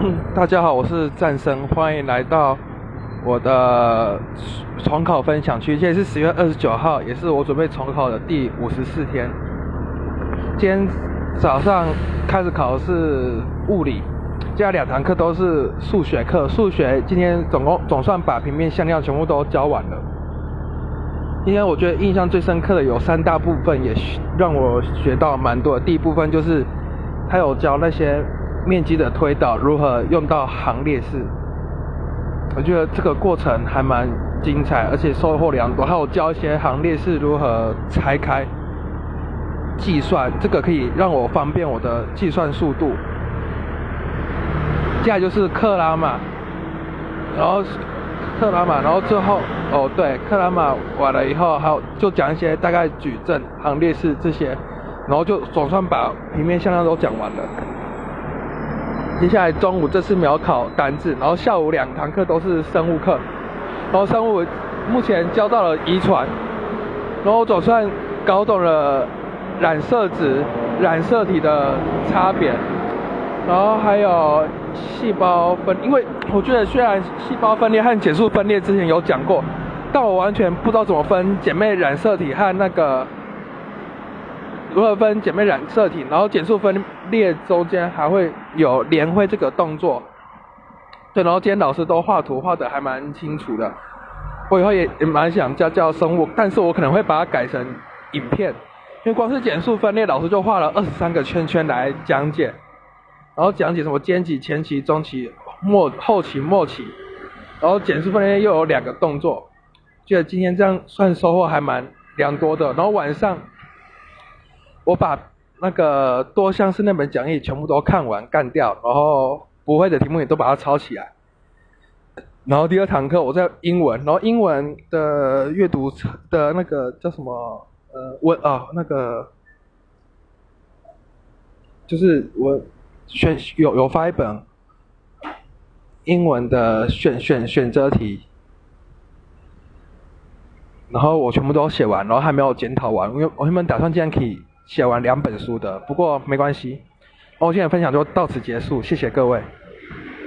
大家好，我是战生，欢迎来到我的重考分享区。现在是十月二十九号，也是我准备重考的第五十四天。今天早上开始考的是物理，接下来两堂课都是数学课。数学今天总共总算把平面向量全部都教完了。今天我觉得印象最深刻的有三大部分，也让我学到蛮多。第一部分就是他有教那些。面积的推导如何用到行列式？我觉得这个过程还蛮精彩，而且收获良多。还有教一些行列式如何拆开计算，这个可以让我方便我的计算速度。接下来就是克拉玛，然后克拉玛，然后最后哦对，克拉玛完了以后，还有就讲一些大概矩阵、行列式这些，然后就总算把平面向量都讲完了。接下来中午这次秒考单字，然后下午两堂课都是生物课，然后生物目前教到了遗传，然后总算搞懂了染色值、染色体的差别，然后还有细胞分，因为我觉得虽然细胞分裂和减数分裂之前有讲过，但我完全不知道怎么分姐妹染色体和那个。如何分姐妹染色体？然后减数分裂中间还会有连会这个动作。对，然后今天老师都画图画的还蛮清楚的。我以后也也蛮想教教生物，但是我可能会把它改成影片，因为光是减数分裂，老师就画了二十三个圈圈来讲解，然后讲解什么间期、前期、中期、末后期、末期，然后减数分裂又有两个动作，觉得今天这样算收获还蛮良多的。然后晚上。我把那个多项式那本讲义全部都看完干掉，然后不会的题目也都把它抄起来。然后第二堂课我在英文，然后英文的阅读的那个叫什么呃文啊那个，就是我选有有发一本英文的选选选择题，然后我全部都写完，然后还没有检讨完，因为我原本打算今天可以。写完两本书的，不过没关系。我今天分享就到此结束，谢谢各位。